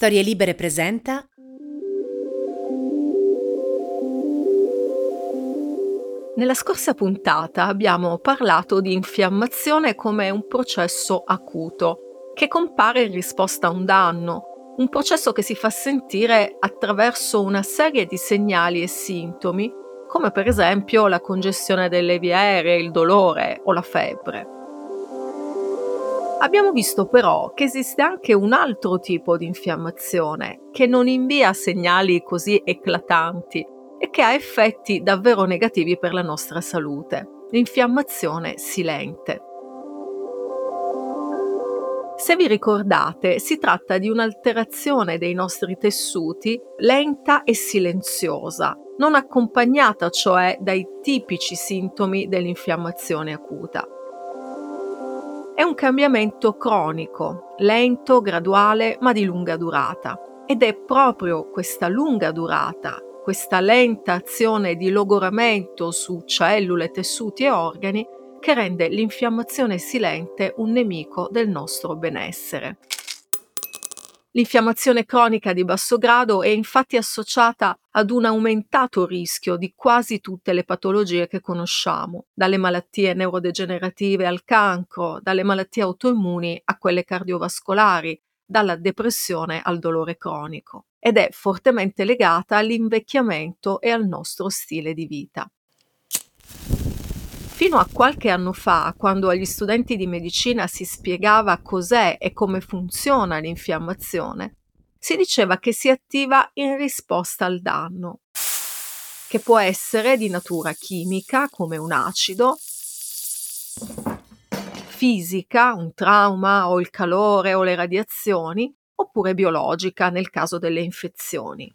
Storie Libere presenta Nella scorsa puntata abbiamo parlato di infiammazione come un processo acuto che compare in risposta a un danno, un processo che si fa sentire attraverso una serie di segnali e sintomi, come per esempio la congestione delle vie aeree, il dolore o la febbre. Abbiamo visto però che esiste anche un altro tipo di infiammazione che non invia segnali così eclatanti e che ha effetti davvero negativi per la nostra salute, l'infiammazione silente. Se vi ricordate, si tratta di un'alterazione dei nostri tessuti lenta e silenziosa, non accompagnata cioè dai tipici sintomi dell'infiammazione acuta. È un cambiamento cronico, lento, graduale, ma di lunga durata. Ed è proprio questa lunga durata, questa lenta azione di logoramento su cellule, tessuti e organi che rende l'infiammazione silente un nemico del nostro benessere. L'infiammazione cronica di basso grado è infatti associata ad un aumentato rischio di quasi tutte le patologie che conosciamo, dalle malattie neurodegenerative al cancro, dalle malattie autoimmuni a quelle cardiovascolari, dalla depressione al dolore cronico, ed è fortemente legata all'invecchiamento e al nostro stile di vita. Fino a qualche anno fa, quando agli studenti di medicina si spiegava cos'è e come funziona l'infiammazione, si diceva che si attiva in risposta al danno, che può essere di natura chimica, come un acido, fisica, un trauma o il calore o le radiazioni, oppure biologica nel caso delle infezioni.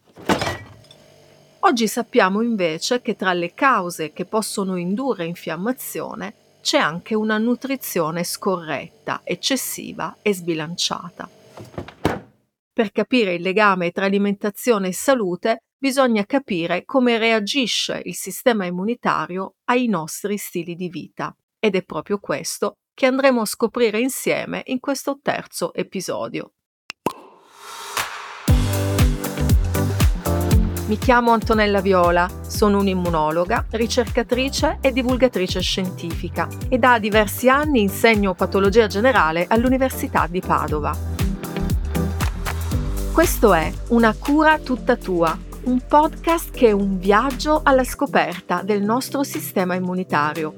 Oggi sappiamo invece che tra le cause che possono indurre infiammazione c'è anche una nutrizione scorretta, eccessiva e sbilanciata. Per capire il legame tra alimentazione e salute bisogna capire come reagisce il sistema immunitario ai nostri stili di vita ed è proprio questo che andremo a scoprire insieme in questo terzo episodio. Mi chiamo Antonella Viola, sono un'immunologa, ricercatrice e divulgatrice scientifica e da diversi anni insegno patologia generale all'Università di Padova. Questo è Una cura tutta tua, un podcast che è un viaggio alla scoperta del nostro sistema immunitario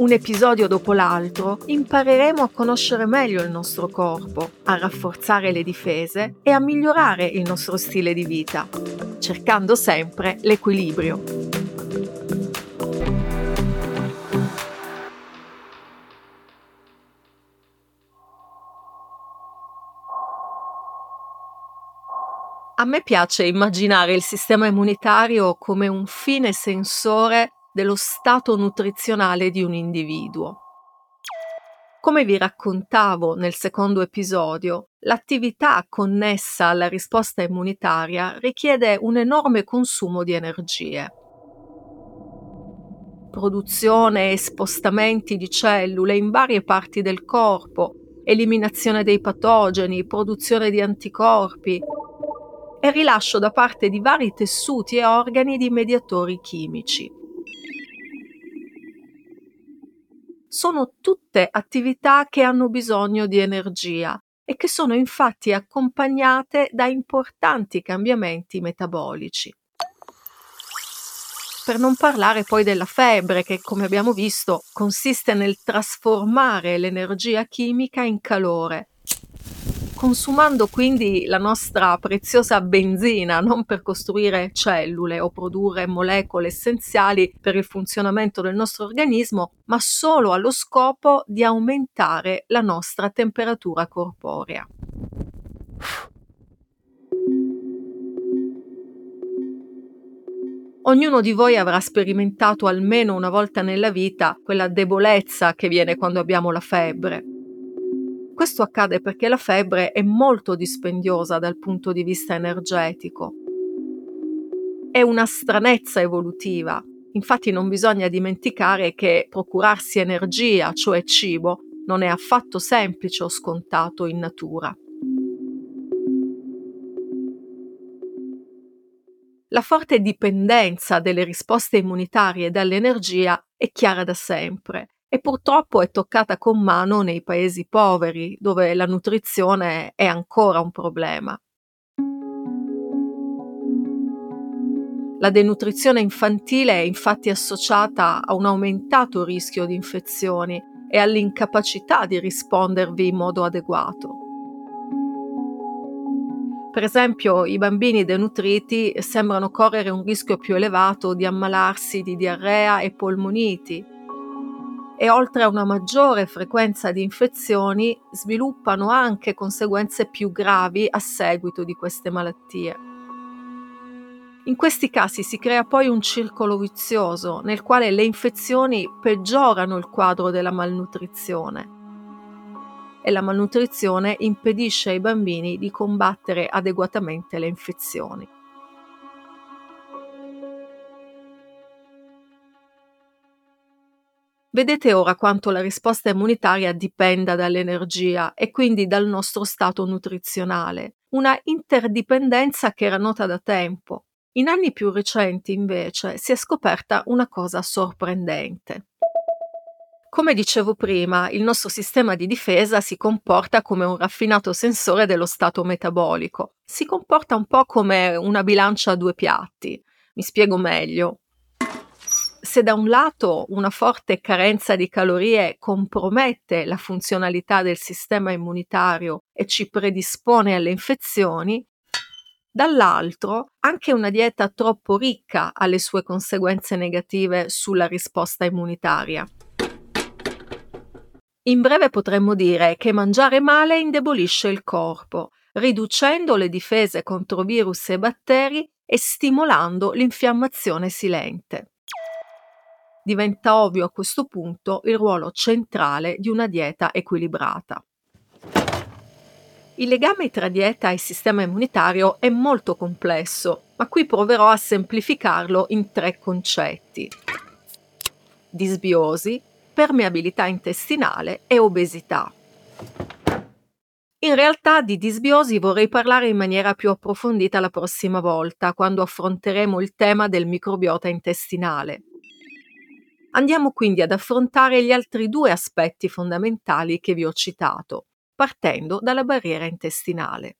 un episodio dopo l'altro, impareremo a conoscere meglio il nostro corpo, a rafforzare le difese e a migliorare il nostro stile di vita, cercando sempre l'equilibrio. A me piace immaginare il sistema immunitario come un fine sensore dello stato nutrizionale di un individuo. Come vi raccontavo nel secondo episodio, l'attività connessa alla risposta immunitaria richiede un enorme consumo di energie. Produzione e spostamenti di cellule in varie parti del corpo, eliminazione dei patogeni, produzione di anticorpi e rilascio da parte di vari tessuti e organi di mediatori chimici. Sono tutte attività che hanno bisogno di energia e che sono infatti accompagnate da importanti cambiamenti metabolici. Per non parlare poi della febbre che, come abbiamo visto, consiste nel trasformare l'energia chimica in calore consumando quindi la nostra preziosa benzina non per costruire cellule o produrre molecole essenziali per il funzionamento del nostro organismo, ma solo allo scopo di aumentare la nostra temperatura corporea. Ognuno di voi avrà sperimentato almeno una volta nella vita quella debolezza che viene quando abbiamo la febbre questo accade perché la febbre è molto dispendiosa dal punto di vista energetico. È una stranezza evolutiva. Infatti non bisogna dimenticare che procurarsi energia, cioè cibo, non è affatto semplice o scontato in natura. La forte dipendenza delle risposte immunitarie dall'energia è chiara da sempre e purtroppo è toccata con mano nei paesi poveri, dove la nutrizione è ancora un problema. La denutrizione infantile è infatti associata a un aumentato rischio di infezioni e all'incapacità di rispondervi in modo adeguato. Per esempio, i bambini denutriti sembrano correre un rischio più elevato di ammalarsi di diarrea e polmoniti e oltre a una maggiore frequenza di infezioni sviluppano anche conseguenze più gravi a seguito di queste malattie. In questi casi si crea poi un circolo vizioso nel quale le infezioni peggiorano il quadro della malnutrizione e la malnutrizione impedisce ai bambini di combattere adeguatamente le infezioni. Vedete ora quanto la risposta immunitaria dipenda dall'energia e quindi dal nostro stato nutrizionale, una interdipendenza che era nota da tempo. In anni più recenti, invece, si è scoperta una cosa sorprendente. Come dicevo prima, il nostro sistema di difesa si comporta come un raffinato sensore dello stato metabolico. Si comporta un po' come una bilancia a due piatti. Mi spiego meglio. Se da un lato una forte carenza di calorie compromette la funzionalità del sistema immunitario e ci predispone alle infezioni, dall'altro anche una dieta troppo ricca ha le sue conseguenze negative sulla risposta immunitaria. In breve potremmo dire che mangiare male indebolisce il corpo, riducendo le difese contro virus e batteri e stimolando l'infiammazione silente. Diventa ovvio a questo punto il ruolo centrale di una dieta equilibrata. Il legame tra dieta e sistema immunitario è molto complesso, ma qui proverò a semplificarlo in tre concetti. Disbiosi, permeabilità intestinale e obesità. In realtà di disbiosi vorrei parlare in maniera più approfondita la prossima volta, quando affronteremo il tema del microbiota intestinale. Andiamo quindi ad affrontare gli altri due aspetti fondamentali che vi ho citato, partendo dalla barriera intestinale.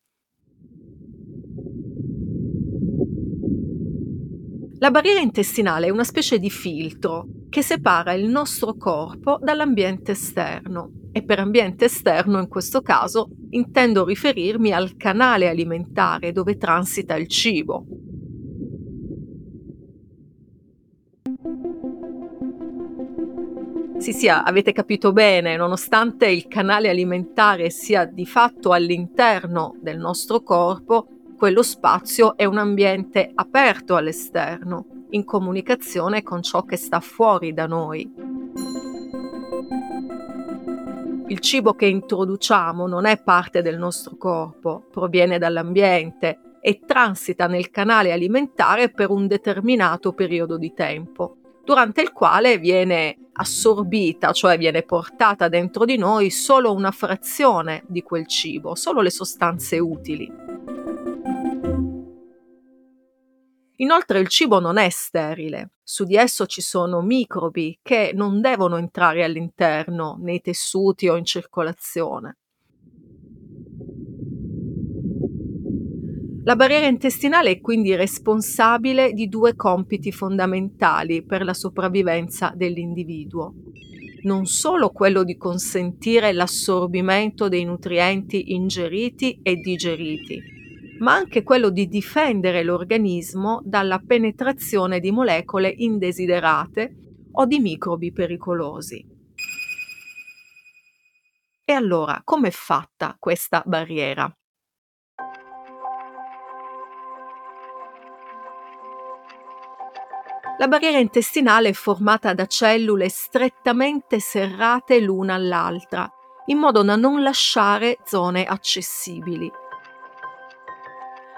La barriera intestinale è una specie di filtro che separa il nostro corpo dall'ambiente esterno e per ambiente esterno in questo caso intendo riferirmi al canale alimentare dove transita il cibo. Sì, sì, avete capito bene, nonostante il canale alimentare sia di fatto all'interno del nostro corpo, quello spazio è un ambiente aperto all'esterno, in comunicazione con ciò che sta fuori da noi. Il cibo che introduciamo non è parte del nostro corpo, proviene dall'ambiente e transita nel canale alimentare per un determinato periodo di tempo, durante il quale viene assorbita, cioè viene portata dentro di noi solo una frazione di quel cibo, solo le sostanze utili. Inoltre il cibo non è sterile, su di esso ci sono microbi che non devono entrare all'interno, nei tessuti o in circolazione. La barriera intestinale è quindi responsabile di due compiti fondamentali per la sopravvivenza dell'individuo. Non solo quello di consentire l'assorbimento dei nutrienti ingeriti e digeriti, ma anche quello di difendere l'organismo dalla penetrazione di molecole indesiderate o di microbi pericolosi. E allora, com'è fatta questa barriera? La barriera intestinale è formata da cellule strettamente serrate l'una all'altra, in modo da non lasciare zone accessibili.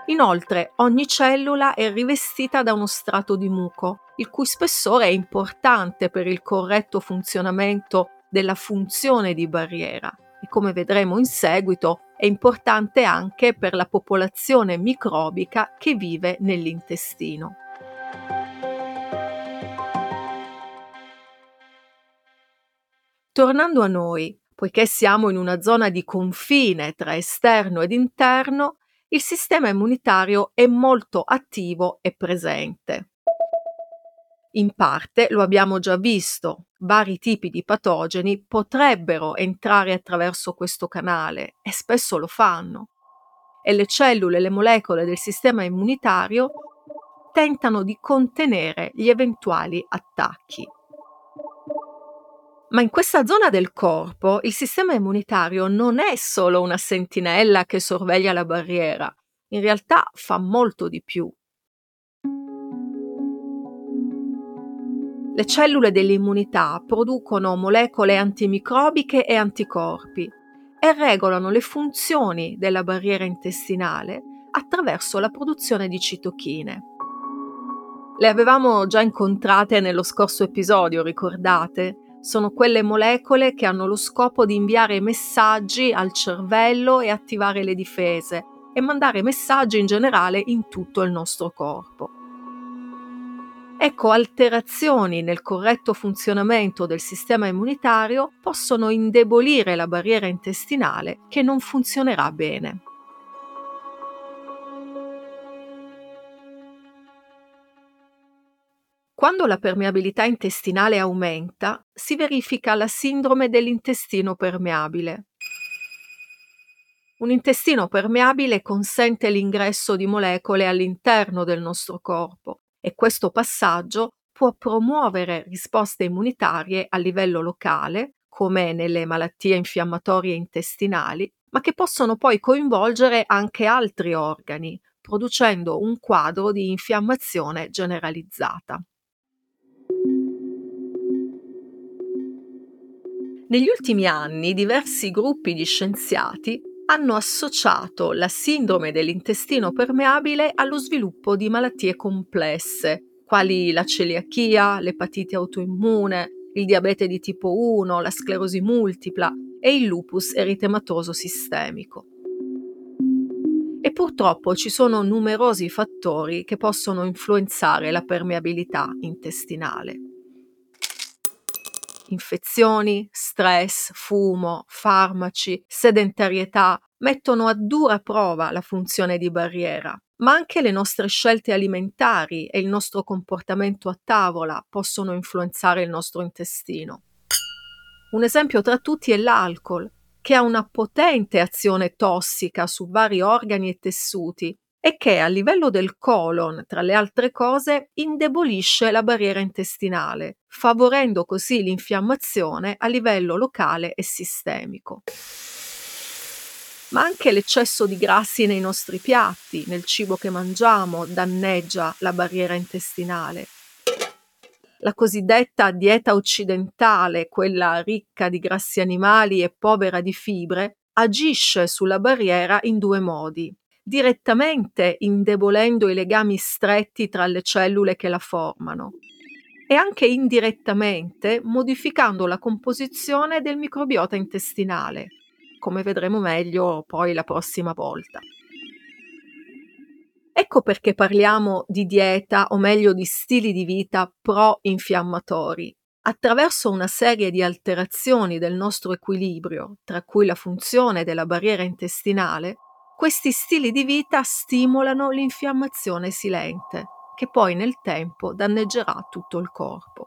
Inoltre, ogni cellula è rivestita da uno strato di muco, il cui spessore è importante per il corretto funzionamento della funzione di barriera e come vedremo in seguito è importante anche per la popolazione microbica che vive nell'intestino. Tornando a noi, poiché siamo in una zona di confine tra esterno ed interno, il sistema immunitario è molto attivo e presente. In parte lo abbiamo già visto, vari tipi di patogeni potrebbero entrare attraverso questo canale e spesso lo fanno. E le cellule e le molecole del sistema immunitario tentano di contenere gli eventuali attacchi. Ma in questa zona del corpo il sistema immunitario non è solo una sentinella che sorveglia la barriera, in realtà fa molto di più. Le cellule dell'immunità producono molecole antimicrobiche e anticorpi e regolano le funzioni della barriera intestinale attraverso la produzione di citochine. Le avevamo già incontrate nello scorso episodio, ricordate? Sono quelle molecole che hanno lo scopo di inviare messaggi al cervello e attivare le difese e mandare messaggi in generale in tutto il nostro corpo. Ecco, alterazioni nel corretto funzionamento del sistema immunitario possono indebolire la barriera intestinale che non funzionerà bene. Quando la permeabilità intestinale aumenta, si verifica la sindrome dell'intestino permeabile. Un intestino permeabile consente l'ingresso di molecole all'interno del nostro corpo e questo passaggio può promuovere risposte immunitarie a livello locale, come nelle malattie infiammatorie intestinali, ma che possono poi coinvolgere anche altri organi, producendo un quadro di infiammazione generalizzata. Negli ultimi anni diversi gruppi di scienziati hanno associato la sindrome dell'intestino permeabile allo sviluppo di malattie complesse, quali la celiachia, l'epatite autoimmune, il diabete di tipo 1, la sclerosi multipla e il lupus eritematoso sistemico. E purtroppo ci sono numerosi fattori che possono influenzare la permeabilità intestinale infezioni, stress, fumo, farmaci, sedentarietà mettono a dura prova la funzione di barriera, ma anche le nostre scelte alimentari e il nostro comportamento a tavola possono influenzare il nostro intestino. Un esempio tra tutti è l'alcol, che ha una potente azione tossica su vari organi e tessuti e che a livello del colon, tra le altre cose, indebolisce la barriera intestinale, favorendo così l'infiammazione a livello locale e sistemico. Ma anche l'eccesso di grassi nei nostri piatti, nel cibo che mangiamo, danneggia la barriera intestinale. La cosiddetta dieta occidentale, quella ricca di grassi animali e povera di fibre, agisce sulla barriera in due modi direttamente indebolendo i legami stretti tra le cellule che la formano e anche indirettamente modificando la composizione del microbiota intestinale, come vedremo meglio poi la prossima volta. Ecco perché parliamo di dieta o meglio di stili di vita pro-infiammatori. Attraverso una serie di alterazioni del nostro equilibrio, tra cui la funzione della barriera intestinale, questi stili di vita stimolano l'infiammazione silente, che poi nel tempo danneggerà tutto il corpo.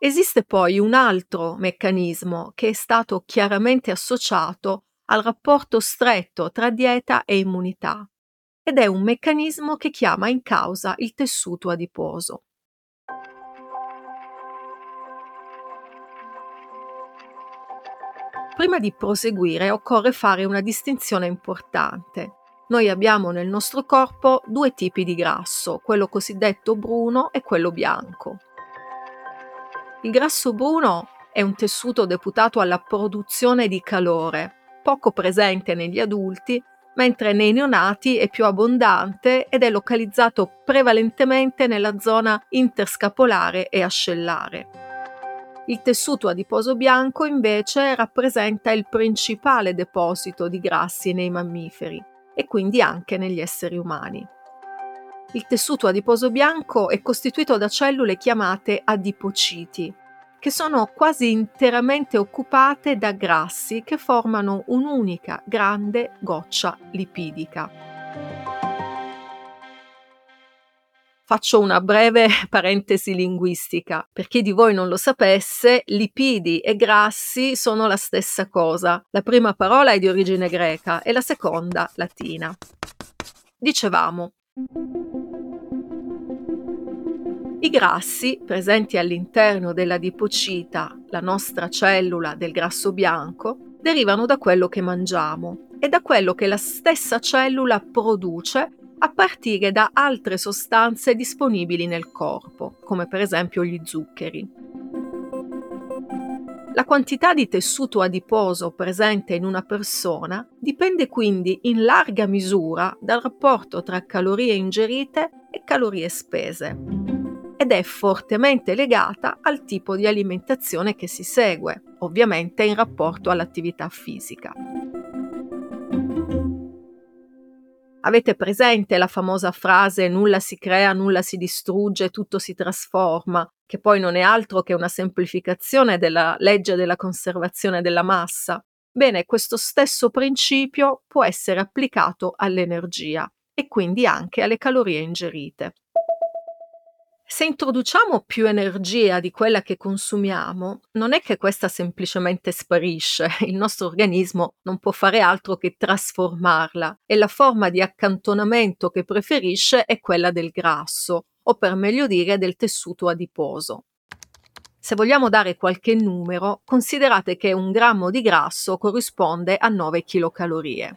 Esiste poi un altro meccanismo che è stato chiaramente associato al rapporto stretto tra dieta e immunità ed è un meccanismo che chiama in causa il tessuto adiposo. Prima di proseguire occorre fare una distinzione importante. Noi abbiamo nel nostro corpo due tipi di grasso, quello cosiddetto bruno e quello bianco. Il grasso bruno è un tessuto deputato alla produzione di calore, poco presente negli adulti, mentre nei neonati è più abbondante ed è localizzato prevalentemente nella zona interscapolare e ascellare. Il tessuto adiposo bianco invece rappresenta il principale deposito di grassi nei mammiferi e quindi anche negli esseri umani. Il tessuto adiposo bianco è costituito da cellule chiamate adipociti, che sono quasi interamente occupate da grassi che formano un'unica grande goccia lipidica. Faccio una breve parentesi linguistica. Per chi di voi non lo sapesse, lipidi e grassi sono la stessa cosa. La prima parola è di origine greca e la seconda latina. Dicevamo, i grassi presenti all'interno dell'adipocita, la nostra cellula del grasso bianco, derivano da quello che mangiamo e da quello che la stessa cellula produce a partire da altre sostanze disponibili nel corpo, come per esempio gli zuccheri. La quantità di tessuto adiposo presente in una persona dipende quindi in larga misura dal rapporto tra calorie ingerite e calorie spese ed è fortemente legata al tipo di alimentazione che si segue, ovviamente in rapporto all'attività fisica. Avete presente la famosa frase nulla si crea, nulla si distrugge, tutto si trasforma, che poi non è altro che una semplificazione della legge della conservazione della massa? Bene, questo stesso principio può essere applicato all'energia e quindi anche alle calorie ingerite. Se introduciamo più energia di quella che consumiamo, non è che questa semplicemente sparisce, il nostro organismo non può fare altro che trasformarla e la forma di accantonamento che preferisce è quella del grasso, o per meglio dire del tessuto adiposo. Se vogliamo dare qualche numero, considerate che un grammo di grasso corrisponde a 9 kcal.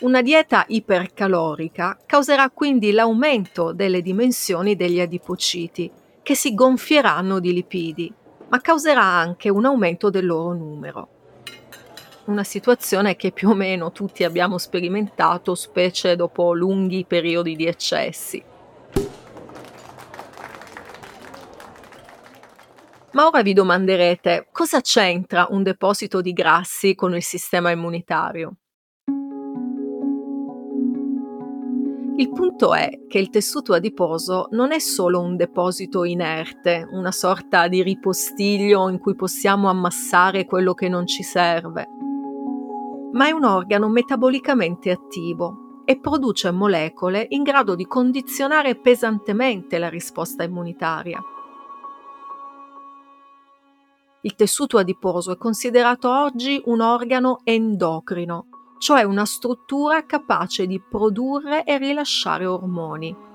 Una dieta ipercalorica causerà quindi l'aumento delle dimensioni degli adipociti, che si gonfieranno di lipidi, ma causerà anche un aumento del loro numero. Una situazione che più o meno tutti abbiamo sperimentato, specie dopo lunghi periodi di eccessi. Ma ora vi domanderete cosa c'entra un deposito di grassi con il sistema immunitario? Il punto è che il tessuto adiposo non è solo un deposito inerte, una sorta di ripostiglio in cui possiamo ammassare quello che non ci serve, ma è un organo metabolicamente attivo e produce molecole in grado di condizionare pesantemente la risposta immunitaria. Il tessuto adiposo è considerato oggi un organo endocrino, cioè una struttura capace di produrre e rilasciare ormoni.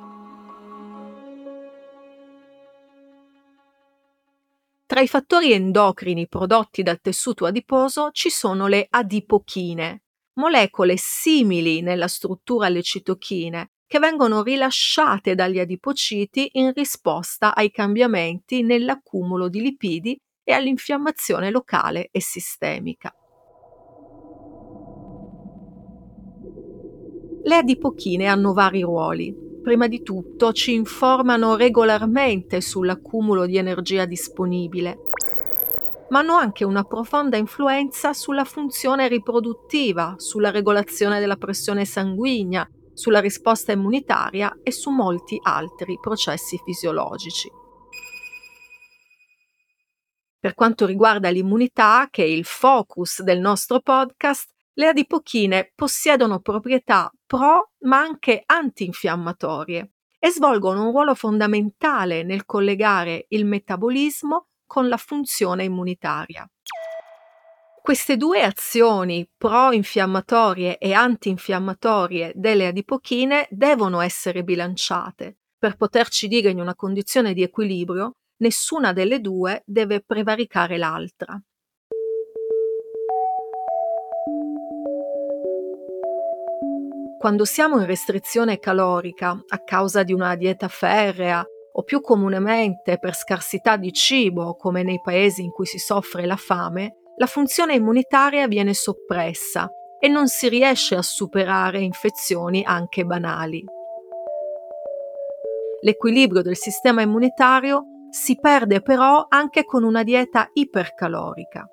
Tra i fattori endocrini prodotti dal tessuto adiposo ci sono le adipochine, molecole simili nella struttura alle citochine, che vengono rilasciate dagli adipociti in risposta ai cambiamenti nell'accumulo di lipidi e all'infiammazione locale e sistemica. Le adipochine hanno vari ruoli. Prima di tutto ci informano regolarmente sull'accumulo di energia disponibile, ma hanno anche una profonda influenza sulla funzione riproduttiva, sulla regolazione della pressione sanguigna, sulla risposta immunitaria e su molti altri processi fisiologici. Per quanto riguarda l'immunità, che è il focus del nostro podcast, le adipochine possiedono proprietà pro ma anche antinfiammatorie e svolgono un ruolo fondamentale nel collegare il metabolismo con la funzione immunitaria. Queste due azioni pro-infiammatorie e antinfiammatorie delle adipochine devono essere bilanciate. Per poterci dire in una condizione di equilibrio, nessuna delle due deve prevaricare l'altra. Quando siamo in restrizione calorica a causa di una dieta ferrea o più comunemente per scarsità di cibo, come nei paesi in cui si soffre la fame, la funzione immunitaria viene soppressa e non si riesce a superare infezioni anche banali. L'equilibrio del sistema immunitario si perde però anche con una dieta ipercalorica.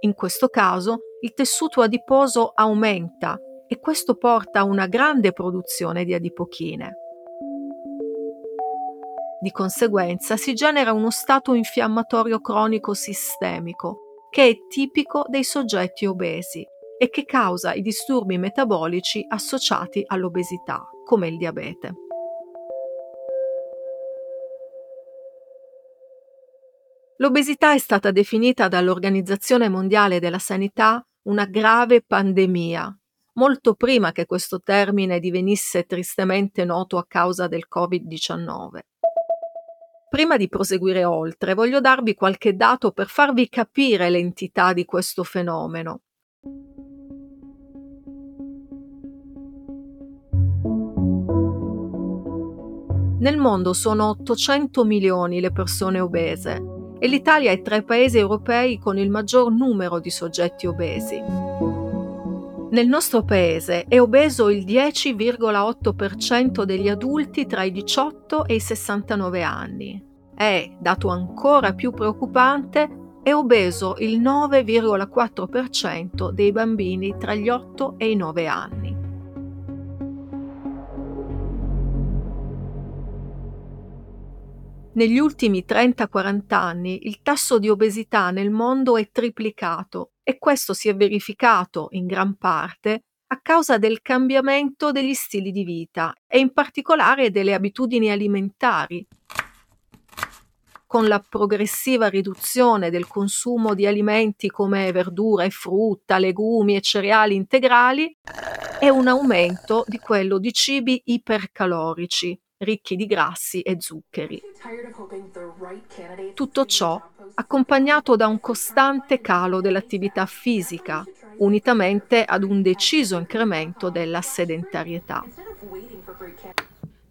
In questo caso il tessuto adiposo aumenta e questo porta a una grande produzione di adipochine. Di conseguenza si genera uno stato infiammatorio cronico sistemico, che è tipico dei soggetti obesi e che causa i disturbi metabolici associati all'obesità, come il diabete. L'obesità è stata definita dall'Organizzazione Mondiale della Sanità una grave pandemia, molto prima che questo termine divenisse tristemente noto a causa del Covid-19. Prima di proseguire oltre, voglio darvi qualche dato per farvi capire l'entità di questo fenomeno. Nel mondo sono 800 milioni le persone obese e l'Italia è tra i paesi europei con il maggior numero di soggetti obesi. Nel nostro paese è obeso il 10,8% degli adulti tra i 18 e i 69 anni. È, dato ancora più preoccupante, è obeso il 9,4% dei bambini tra gli 8 e i 9 anni. Negli ultimi 30-40 anni il tasso di obesità nel mondo è triplicato e questo si è verificato in gran parte a causa del cambiamento degli stili di vita e in particolare delle abitudini alimentari, con la progressiva riduzione del consumo di alimenti come verdura e frutta, legumi e cereali integrali e un aumento di quello di cibi ipercalorici, ricchi di grassi e zuccheri. Tutto ciò accompagnato da un costante calo dell'attività fisica, unitamente ad un deciso incremento della sedentarietà.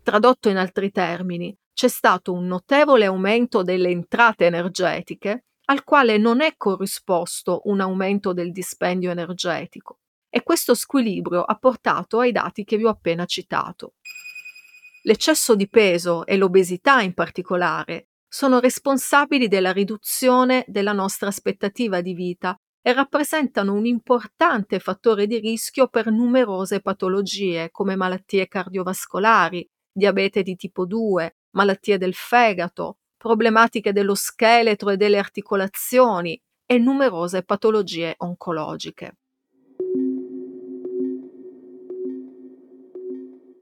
Tradotto in altri termini, c'è stato un notevole aumento delle entrate energetiche, al quale non è corrisposto un aumento del dispendio energetico, e questo squilibrio ha portato ai dati che vi ho appena citato. L'eccesso di peso e l'obesità in particolare sono responsabili della riduzione della nostra aspettativa di vita e rappresentano un importante fattore di rischio per numerose patologie come malattie cardiovascolari, diabete di tipo 2, malattie del fegato, problematiche dello scheletro e delle articolazioni e numerose patologie oncologiche.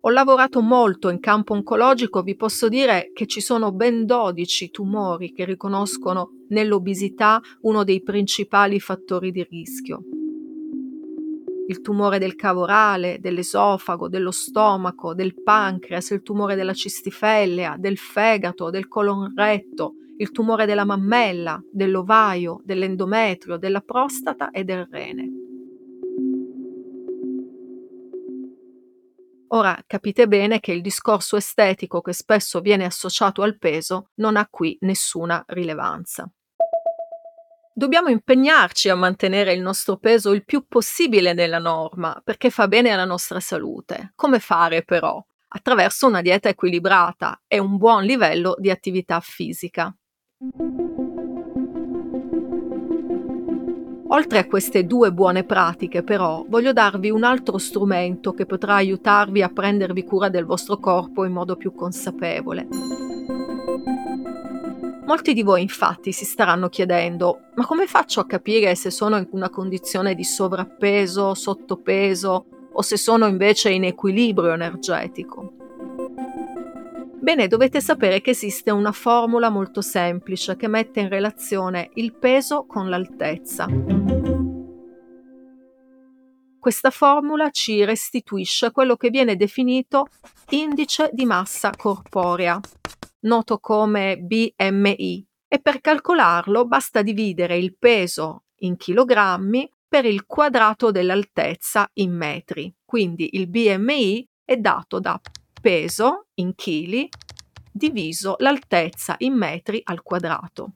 Ho lavorato molto in campo oncologico, vi posso dire che ci sono ben 12 tumori che riconoscono nell'obesità uno dei principali fattori di rischio. Il tumore del cavo orale, dell'esofago, dello stomaco, del pancreas, il tumore della cistifellea, del fegato, del colon retto, il tumore della mammella, dell'ovaio, dell'endometrio, della prostata e del rene. Ora capite bene che il discorso estetico che spesso viene associato al peso non ha qui nessuna rilevanza. Dobbiamo impegnarci a mantenere il nostro peso il più possibile nella norma perché fa bene alla nostra salute. Come fare però? Attraverso una dieta equilibrata e un buon livello di attività fisica. Oltre a queste due buone pratiche, però, voglio darvi un altro strumento che potrà aiutarvi a prendervi cura del vostro corpo in modo più consapevole. Molti di voi infatti si staranno chiedendo, ma come faccio a capire se sono in una condizione di sovrappeso, sottopeso o se sono invece in equilibrio energetico? Bene, dovete sapere che esiste una formula molto semplice che mette in relazione il peso con l'altezza. Questa formula ci restituisce quello che viene definito indice di massa corporea, noto come BMI, e per calcolarlo basta dividere il peso in chilogrammi per il quadrato dell'altezza in metri. Quindi il BMI è dato da peso in chili diviso l'altezza in metri al quadrato.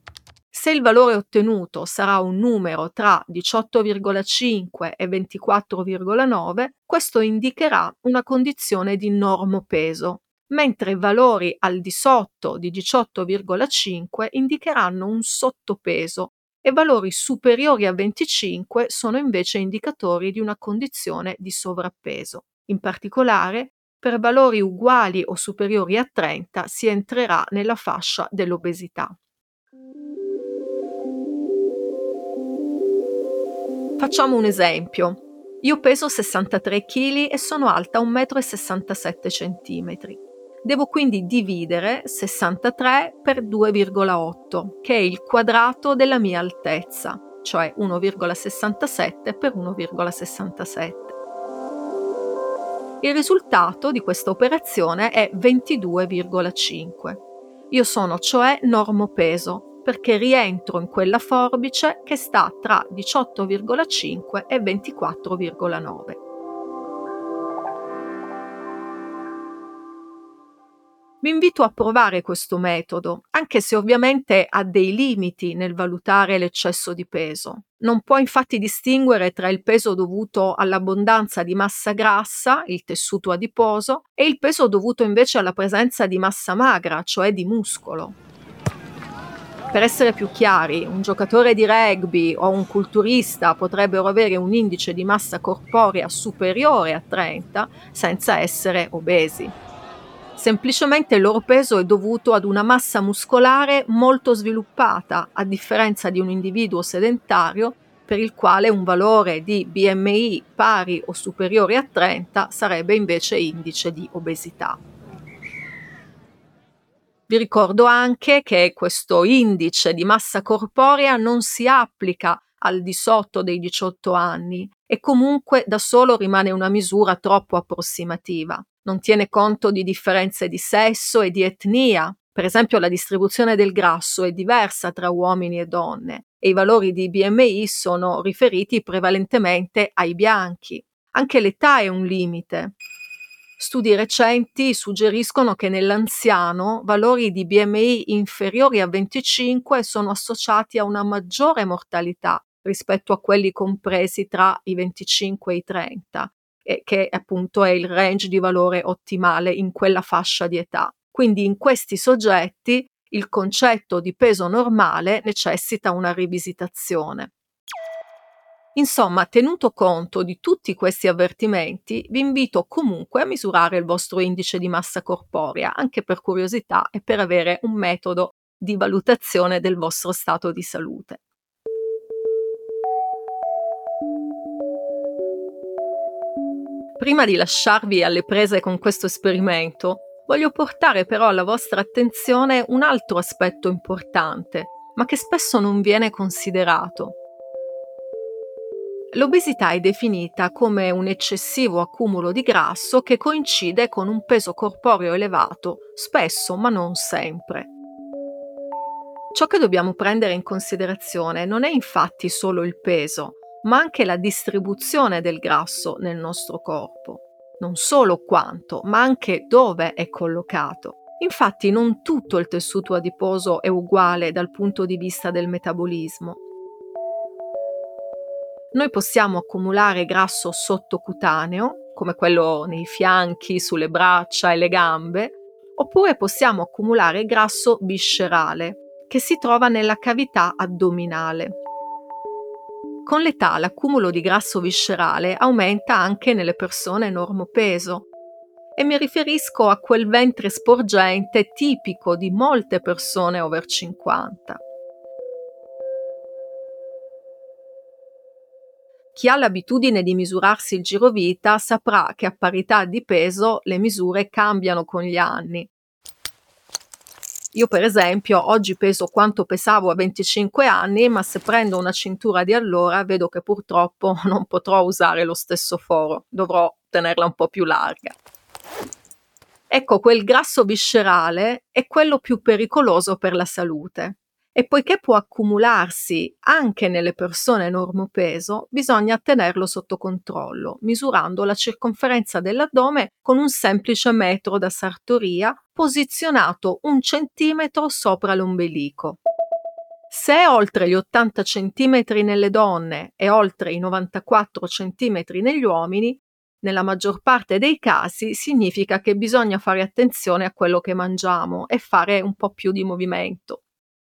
Se il valore ottenuto sarà un numero tra 18,5 e 24,9, questo indicherà una condizione di normopeso, mentre valori al di sotto di 18,5 indicheranno un sottopeso e valori superiori a 25 sono invece indicatori di una condizione di sovrappeso. In particolare, per valori uguali o superiori a 30 si entrerà nella fascia dell'obesità. Facciamo un esempio. Io peso 63 kg e sono alta 1,67 m. Devo quindi dividere 63 per 2,8, che è il quadrato della mia altezza, cioè 1,67 per 1,67. Il risultato di questa operazione è 22,5. Io sono cioè normopeso, perché rientro in quella forbice che sta tra 18,5 e 24,9. Vi invito a provare questo metodo, anche se ovviamente ha dei limiti nel valutare l'eccesso di peso. Non può infatti distinguere tra il peso dovuto all'abbondanza di massa grassa, il tessuto adiposo, e il peso dovuto invece alla presenza di massa magra, cioè di muscolo. Per essere più chiari, un giocatore di rugby o un culturista potrebbero avere un indice di massa corporea superiore a 30 senza essere obesi. Semplicemente il loro peso è dovuto ad una massa muscolare molto sviluppata, a differenza di un individuo sedentario per il quale un valore di BMI pari o superiore a 30 sarebbe invece indice di obesità. Vi ricordo anche che questo indice di massa corporea non si applica al di sotto dei 18 anni e comunque da solo rimane una misura troppo approssimativa. Non tiene conto di differenze di sesso e di etnia. Per esempio la distribuzione del grasso è diversa tra uomini e donne e i valori di BMI sono riferiti prevalentemente ai bianchi. Anche l'età è un limite. Studi recenti suggeriscono che nell'anziano valori di BMI inferiori a 25 sono associati a una maggiore mortalità rispetto a quelli compresi tra i 25 e i 30, che appunto è il range di valore ottimale in quella fascia di età. Quindi in questi soggetti il concetto di peso normale necessita una rivisitazione. Insomma, tenuto conto di tutti questi avvertimenti, vi invito comunque a misurare il vostro indice di massa corporea, anche per curiosità e per avere un metodo di valutazione del vostro stato di salute. Prima di lasciarvi alle prese con questo esperimento, voglio portare però alla vostra attenzione un altro aspetto importante, ma che spesso non viene considerato L'obesità è definita come un eccessivo accumulo di grasso che coincide con un peso corporeo elevato, spesso ma non sempre. Ciò che dobbiamo prendere in considerazione non è infatti solo il peso, ma anche la distribuzione del grasso nel nostro corpo. Non solo quanto, ma anche dove è collocato. Infatti non tutto il tessuto adiposo è uguale dal punto di vista del metabolismo noi possiamo accumulare grasso sottocutaneo, come quello nei fianchi, sulle braccia e le gambe, oppure possiamo accumulare grasso viscerale, che si trova nella cavità addominale. Con l'età l'accumulo di grasso viscerale aumenta anche nelle persone normopeso e mi riferisco a quel ventre sporgente tipico di molte persone over 50. Chi ha l'abitudine di misurarsi il girovita saprà che a parità di peso le misure cambiano con gli anni. Io per esempio oggi peso quanto pesavo a 25 anni, ma se prendo una cintura di allora vedo che purtroppo non potrò usare lo stesso foro, dovrò tenerla un po' più larga. Ecco, quel grasso viscerale è quello più pericoloso per la salute e poiché può accumularsi anche nelle persone normopeso, bisogna tenerlo sotto controllo, misurando la circonferenza dell'addome con un semplice metro da sartoria posizionato un centimetro sopra l'ombelico. Se è oltre gli 80 cm nelle donne e oltre i 94 cm negli uomini, nella maggior parte dei casi significa che bisogna fare attenzione a quello che mangiamo e fare un po' più di movimento.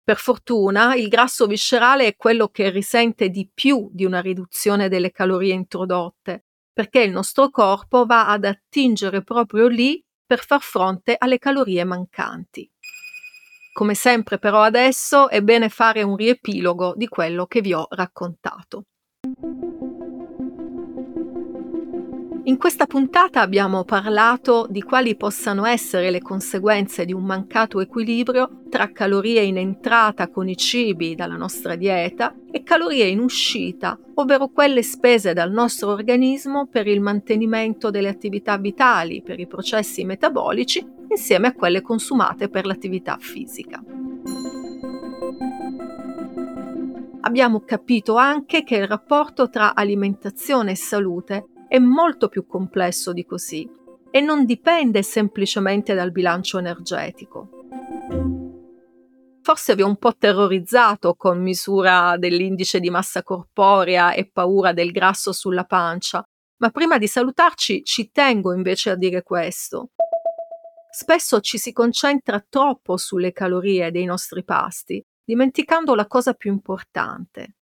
Per fortuna il grasso viscerale è quello che risente di più di una riduzione delle calorie introdotte, perché il nostro corpo va ad attingere proprio lì per far fronte alle calorie mancanti. Come sempre però adesso è bene fare un riepilogo di quello che vi ho raccontato. In questa puntata abbiamo parlato di quali possano essere le conseguenze di un mancato equilibrio tra calorie in entrata con i cibi dalla nostra dieta e calorie in uscita, ovvero quelle spese dal nostro organismo per il mantenimento delle attività vitali, per i processi metabolici, insieme a quelle consumate per l'attività fisica. Abbiamo capito anche che il rapporto tra alimentazione e salute è molto più complesso di così e non dipende semplicemente dal bilancio energetico. Forse vi ho un po' terrorizzato con misura dell'indice di massa corporea e paura del grasso sulla pancia, ma prima di salutarci ci tengo invece a dire questo. Spesso ci si concentra troppo sulle calorie dei nostri pasti, dimenticando la cosa più importante.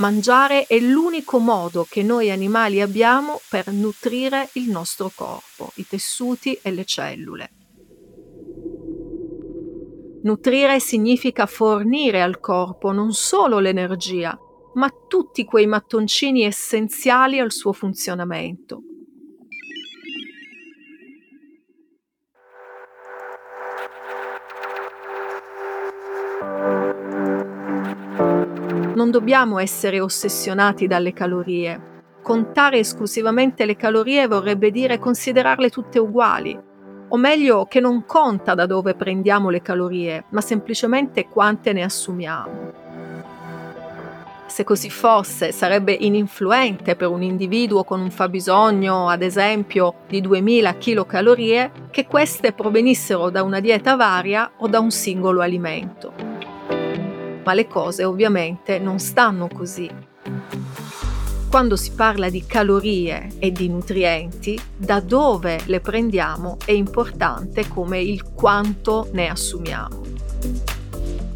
Mangiare è l'unico modo che noi animali abbiamo per nutrire il nostro corpo, i tessuti e le cellule. Nutrire significa fornire al corpo non solo l'energia, ma tutti quei mattoncini essenziali al suo funzionamento. Non dobbiamo essere ossessionati dalle calorie. Contare esclusivamente le calorie vorrebbe dire considerarle tutte uguali, o meglio che non conta da dove prendiamo le calorie, ma semplicemente quante ne assumiamo. Se così fosse, sarebbe ininfluente per un individuo con un fabbisogno, ad esempio, di 2000 kcal che queste provenissero da una dieta varia o da un singolo alimento ma le cose ovviamente non stanno così. Quando si parla di calorie e di nutrienti, da dove le prendiamo è importante come il quanto ne assumiamo.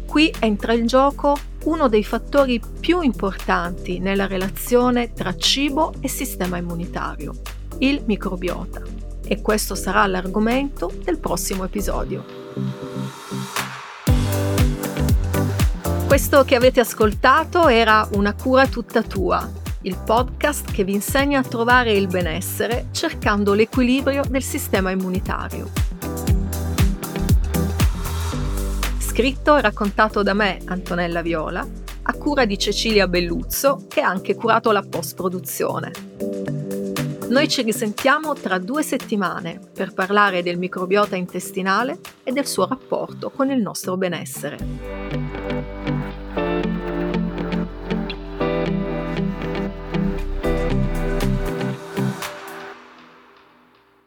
Qui entra in gioco uno dei fattori più importanti nella relazione tra cibo e sistema immunitario, il microbiota. E questo sarà l'argomento del prossimo episodio. Questo che avete ascoltato era Una cura tutta tua, il podcast che vi insegna a trovare il benessere cercando l'equilibrio del sistema immunitario. Scritto e raccontato da me, Antonella Viola, a cura di Cecilia Belluzzo, che ha anche curato la post-produzione. Noi ci risentiamo tra due settimane per parlare del microbiota intestinale e del suo rapporto con il nostro benessere.